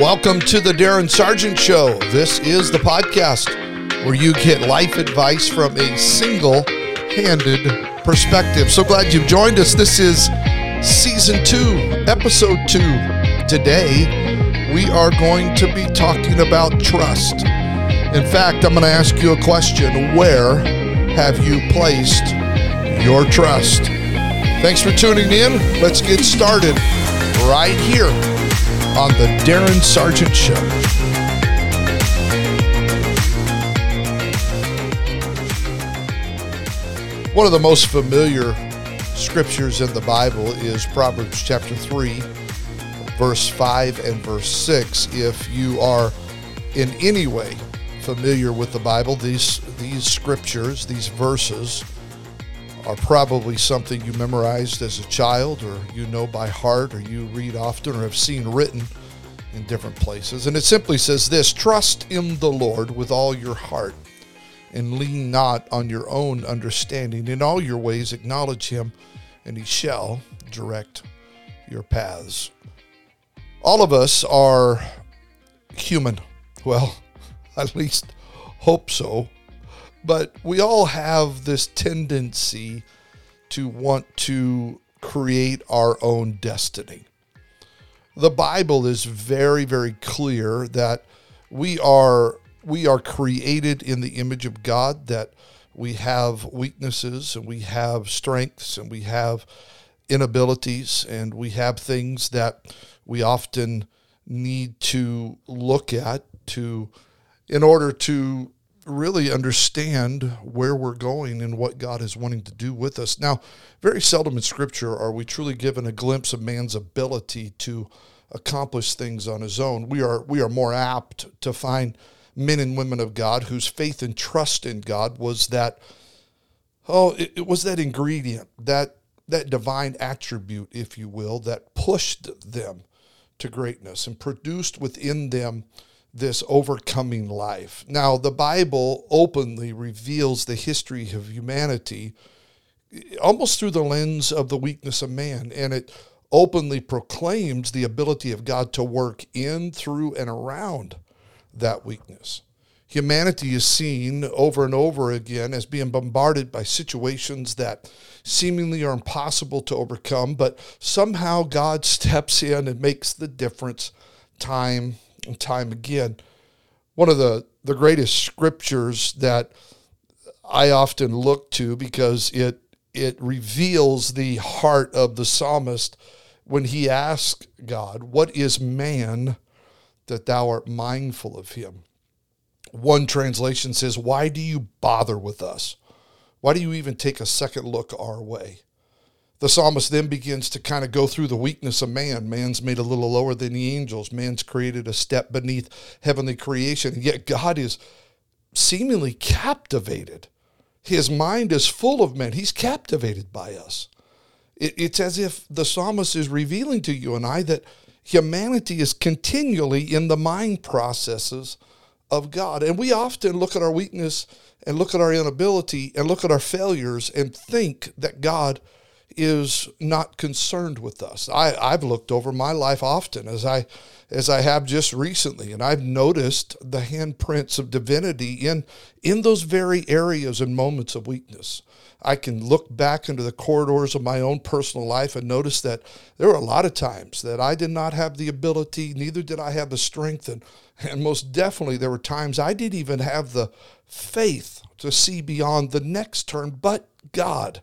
Welcome to the Darin Sargent Show. This is the podcast where you get life advice from a single handed perspective. So glad you've joined us. This is season two, episode two. Today, we are going to be talking about trust. In fact, I'm going to ask you a question Where have you placed your trust? Thanks for tuning in. Let's get started right here on the Darin Sargent Show. One of the most familiar scriptures in the Bible is Proverbs chapter 3, verse 5 and verse 6. If you are in any way familiar with the Bible, these, these scriptures, these verses, are probably something you memorized as a child or you know by heart or you read often or have seen written in different places. And it simply says this Trust in the Lord with all your heart and lean not on your own understanding. In all your ways, acknowledge him, and he shall direct your paths. All of us are human. Well, at least hope so. But we all have this tendency to want to create our own destiny. The Bible is very, very clear that we are we are created in the image of God, that we have weaknesses and we have strengths and we have inabilities and we have things that we often need to look at to in order to really understand where we're going and what God is wanting to do with us. Now, very seldom in Scripture are we truly given a glimpse of man's ability to accomplish things on his own. We are we are more apt to find men and women of God whose faith and trust in God was that oh it, it was that ingredient that that divine attribute, if you will, that pushed them to greatness and produced within them this overcoming life. Now, the Bible openly reveals the history of humanity eh, almost through the lens of the weakness of man, and it openly proclaims the ability of God to work in, through, and around that weakness. Humanity is seen over and over again as being bombarded by situations that seemingly are impossible to overcome, but somehow God steps in and makes the difference time and time again. One of the, the greatest scriptures that I often look to because it it reveals the heart of the psalmist when he asks God, What is man that thou art mindful of him? One translation says, Why do you bother with us? Why do you even take a second look our way? The psalmist then begins to kind of go through the weakness of man. Man's made a little lower than the angels. Man's created a step beneath heavenly creation. And yet God is seemingly captivated. His mind is full of men. He's captivated by us. It's as if the psalmist is revealing to you and I that humanity is continually in the mind processes of God. And we often look at our weakness and look at our inability and look at our failures and think that God is not concerned with us. I, I've looked over my life often as I as I have just recently, and I've noticed the handprints of divinity in in those very areas and moments of weakness. I can look back into the corridors of my own personal life and notice that there were a lot of times that I did not have the ability, neither did I have the strength, and, and most definitely there were times I didn't even have the faith to see beyond the next turn, but God.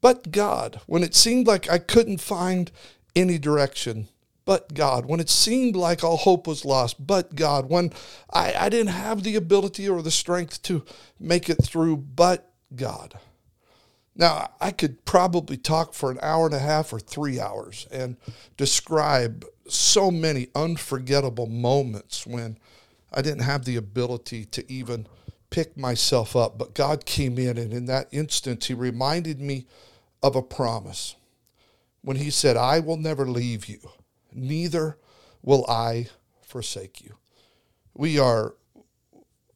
But God, when it seemed like I couldn't find any direction, but God. When it seemed like all hope was lost, but God. When I, I didn't have the ability or the strength to make it through, but God. Now, I could probably talk for an hour and a half or three hours and describe so many unforgettable moments when I didn't have the ability to even pick myself up. But God came in, and in that instant, He reminded me of a promise when He said, I will never leave you, neither will I forsake you. We are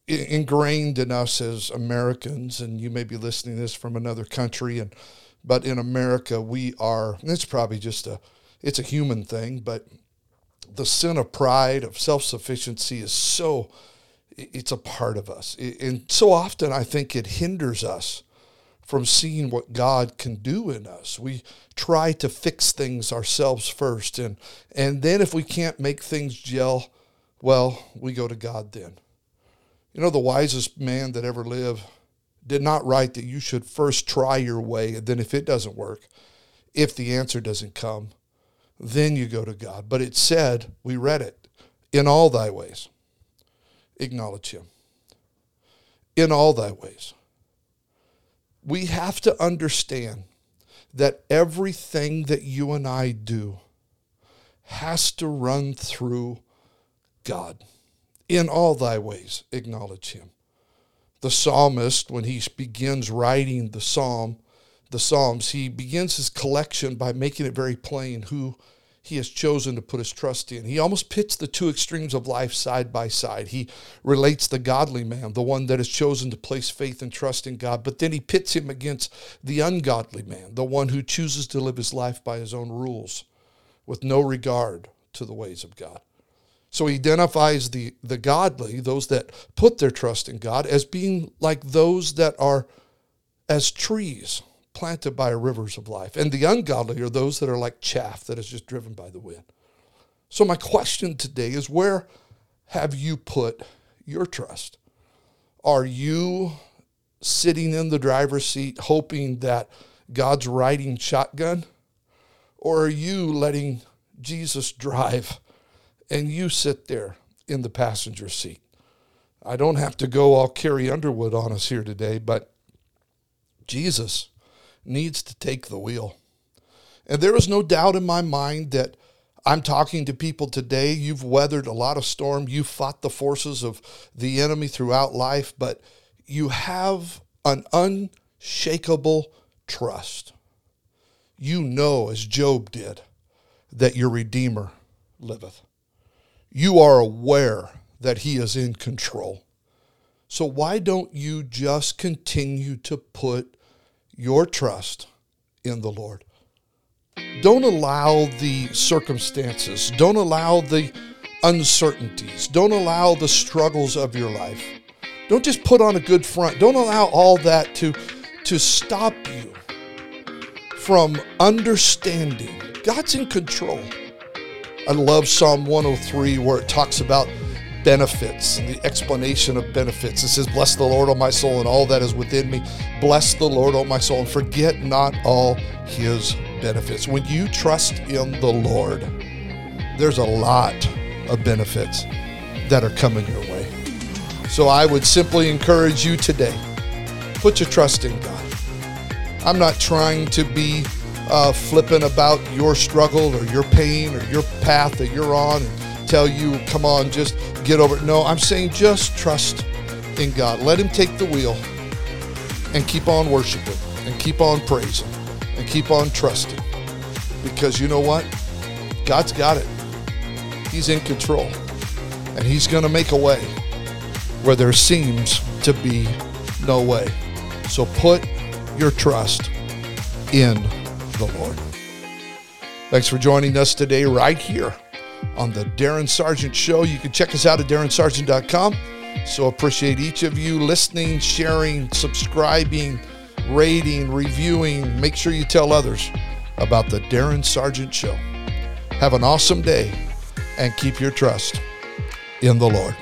ingrained in us as Americans, and you may be listening to this from another country, and but in America we are. It's probably just a it's a human thing, but the sin of pride, of self sufficiency is so, it's a part of us. And so often I think it hinders us from seeing what God can do in us. We try to fix things ourselves first. And, and then if we can't make things gel, well, we go to God then. You know, the wisest man that ever lived did not write that you should first try your way, and then if it doesn't work, if the answer doesn't come, then you go to God. But it said, we read it, in all thy ways, acknowledge him. In all thy ways. We have to understand that everything that you and I do has to run through God. In all thy ways, acknowledge him. The psalmist, when he begins writing the psalm, the Psalms, he begins his collection by making it very plain who he has chosen to put his trust in. He almost pits the two extremes of life side by side. He relates the godly man, the one that has chosen to place faith and trust in God, but then he pits him against the ungodly man, the one who chooses to live his life by his own rules with no regard to the ways of God. So he identifies the, the godly, those that put their trust in God, as being like those that are as trees planted by rivers of life. And the ungodly are those that are like chaff that is just driven by the wind. So, my question today is where have you put your trust? Are you sitting in the driver's seat hoping that God's riding shotgun? Or are you letting Jesus drive and you sit there in the passenger seat? I don't have to go all Carrie Underwood on us here today, but Jesus needs to take the wheel. And there is no doubt in my mind that I'm talking to people today. You've weathered a lot of storm. You've fought the forces of the enemy throughout life, but you have an unshakable trust. You know, as Job did, that your Redeemer liveth. You are aware that he is in control. So why don't you just continue to put your trust in the Lord. Don't allow the circumstances, don't allow the uncertainties, don't allow the struggles of your life. Don't just put on a good front. Don't allow all that to, to stop you from understanding God's in control. I love Psalm 103 where it talks about benefits and the explanation of benefits. It says, Bless the Lord, O my soul, and all that is within me. Bless the Lord, O my soul, and forget not all his benefits. When you trust in the Lord, there's a lot of benefits that are coming your way. So I would simply encourage you today put your trust in God. I'm not trying to be uh, about your struggle or your pain or your path that you're on and tell you, come on, just get over it. No, I'm saying just trust in God. Let Him take the wheel and keep on worshiping and keep on praising and keep on trusting. Because you know what? God's got it. He's in control. And He's going to make a way where there seems to be no way. So put your trust in the Lord. Thanks for joining us today, right here on the Darin Sargent Show. You can check us out at darinsargent.com. So appreciate each of you listening, sharing, subscribing, rating, reviewing. Make sure you tell others about the Darin Sargent Show. Have an awesome day and keep your trust in the Lord.